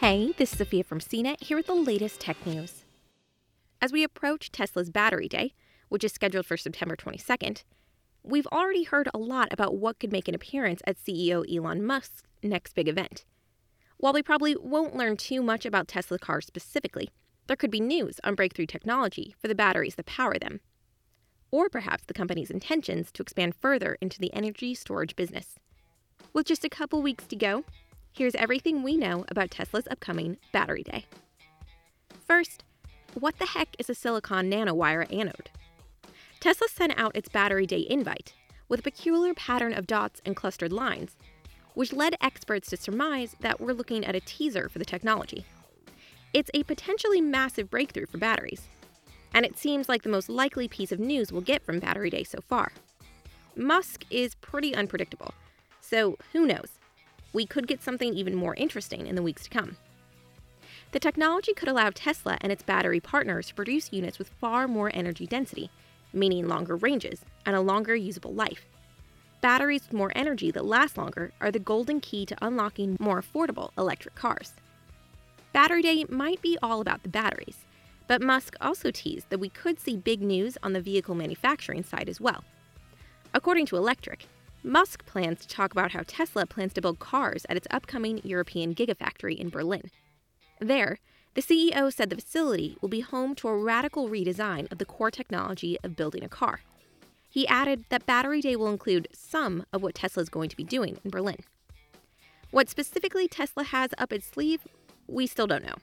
Hey, this is Sophia from CNET here with the latest tech news. As we approach Tesla's Battery Day, which is scheduled for September 22nd, we've already heard a lot about what could make an appearance at CEO Elon Musk's next big event. While we probably won't learn too much about Tesla cars specifically, there could be news on breakthrough technology for the batteries that power them. Or perhaps the company's intentions to expand further into the energy storage business. With just a couple weeks to go, Here's everything we know about Tesla's upcoming Battery Day. First, what the heck is a silicon nanowire anode? Tesla sent out its Battery Day invite with a peculiar pattern of dots and clustered lines, which led experts to surmise that we're looking at a teaser for the technology. It's a potentially massive breakthrough for batteries, and it seems like the most likely piece of news we'll get from Battery Day so far. Musk is pretty unpredictable, so who knows? We could get something even more interesting in the weeks to come. The technology could allow Tesla and its battery partners to produce units with far more energy density, meaning longer ranges and a longer usable life. Batteries with more energy that last longer are the golden key to unlocking more affordable electric cars. Battery Day might be all about the batteries, but Musk also teased that we could see big news on the vehicle manufacturing side as well. According to Electrek, Musk plans to talk about how Tesla plans to build cars at its upcoming European Gigafactory in Berlin. There, the CEO said the facility will be home to a radical redesign of the core technology of building a car. He added that Battery Day will include some of what Tesla is going to be doing in Berlin. What specifically Tesla has up its sleeve, we still don't know.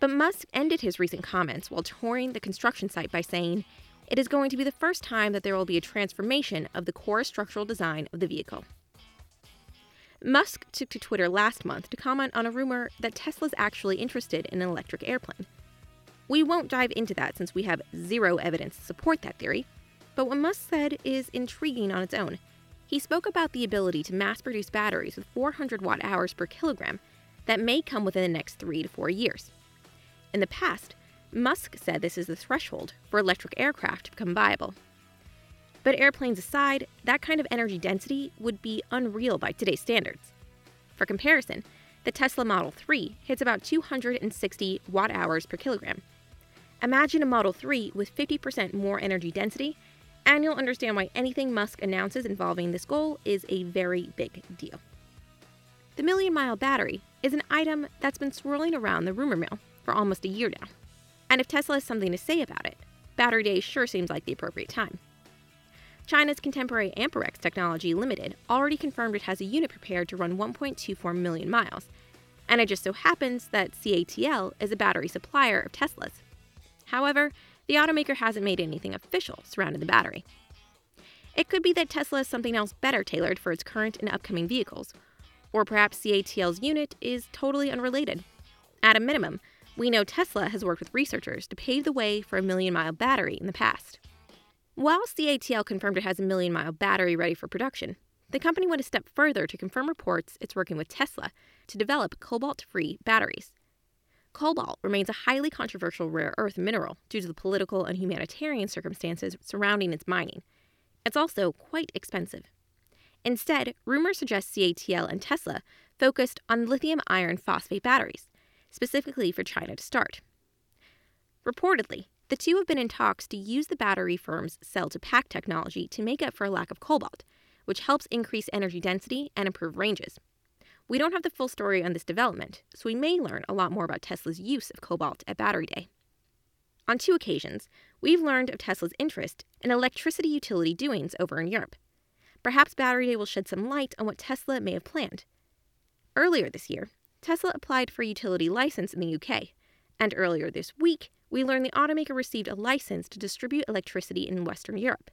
But Musk ended his recent comments while touring the construction site by saying it is going to be the first time that there will be a transformation of the core structural design of the vehicle. Musk took to Twitter last month to comment on a rumor that Tesla's actually interested in an electric airplane. We won't dive into that since we have zero evidence to support that theory, but what Musk said is intriguing on its own. He spoke about the ability to mass produce batteries with 400 watt hours per kilogram that may come within the next three to four years. In the past, Musk said this is the threshold for electric aircraft to become viable. But airplanes aside, that kind of energy density would be unreal by today's standards. For comparison, the Tesla Model 3 hits about 260 watt hours per kilogram. Imagine a Model 3 with 50% more energy density, and you'll understand why anything Musk announces involving this goal is a very big deal. The Million Mile Battery is an item that's been swirling around the rumor mill for almost a year now. And if Tesla has something to say about it, Battery Day sure seems like the appropriate time. China's contemporary Amperex Technology Limited already confirmed it has a unit prepared to run 1.24 million miles, and it just so happens that CATL is a battery supplier of Tesla's. However, the automaker hasn't made anything official surrounding the battery. It could be that Tesla has something else better tailored for its current and upcoming vehicles, or perhaps CATL's unit is totally unrelated. At a minimum, we know Tesla has worked with researchers to pave the way for a million mile battery in the past. While CATL confirmed it has a million mile battery ready for production, the company went a step further to confirm reports it's working with Tesla to develop cobalt free batteries. Cobalt remains a highly controversial rare earth mineral due to the political and humanitarian circumstances surrounding its mining. It's also quite expensive. Instead, rumors suggest CATL and Tesla focused on lithium iron phosphate batteries, specifically for China to start. Reportedly, the two have been in talks to use the battery firm's cell to pack technology to make up for a lack of cobalt, which helps increase energy density and improve ranges. We don't have the full story on this development, so we may learn a lot more about Tesla's use of cobalt at Battery Day. On two occasions, we've learned of Tesla's interest in electricity utility doings over in Europe. Perhaps Battery Day will shed some light on what Tesla may have planned. Earlier this year, Tesla applied for a utility license in the UK, and earlier this week, we learned the automaker received a license to distribute electricity in Western Europe.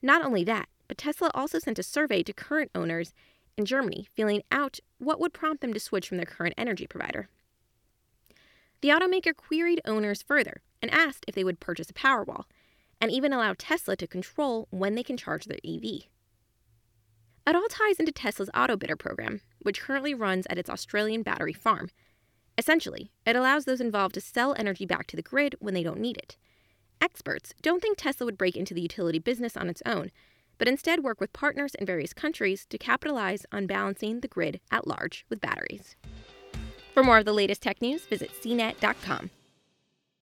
Not only that, but Tesla also sent a survey to current owners in Germany feeling out what would prompt them to switch from their current energy provider. The automaker queried owners further and asked if they would purchase a Powerwall, and even allow Tesla to control when they can charge their EV. It all ties into Tesla's AutoBidder program, which currently runs at its Australian battery farm. Essentially, it allows those involved to sell energy back to the grid when they don't need it. Experts don't think Tesla would break into the utility business on its own, but instead work with partners in various countries to capitalize on balancing the grid at large with batteries. For more of the latest tech news, visit cnet.com.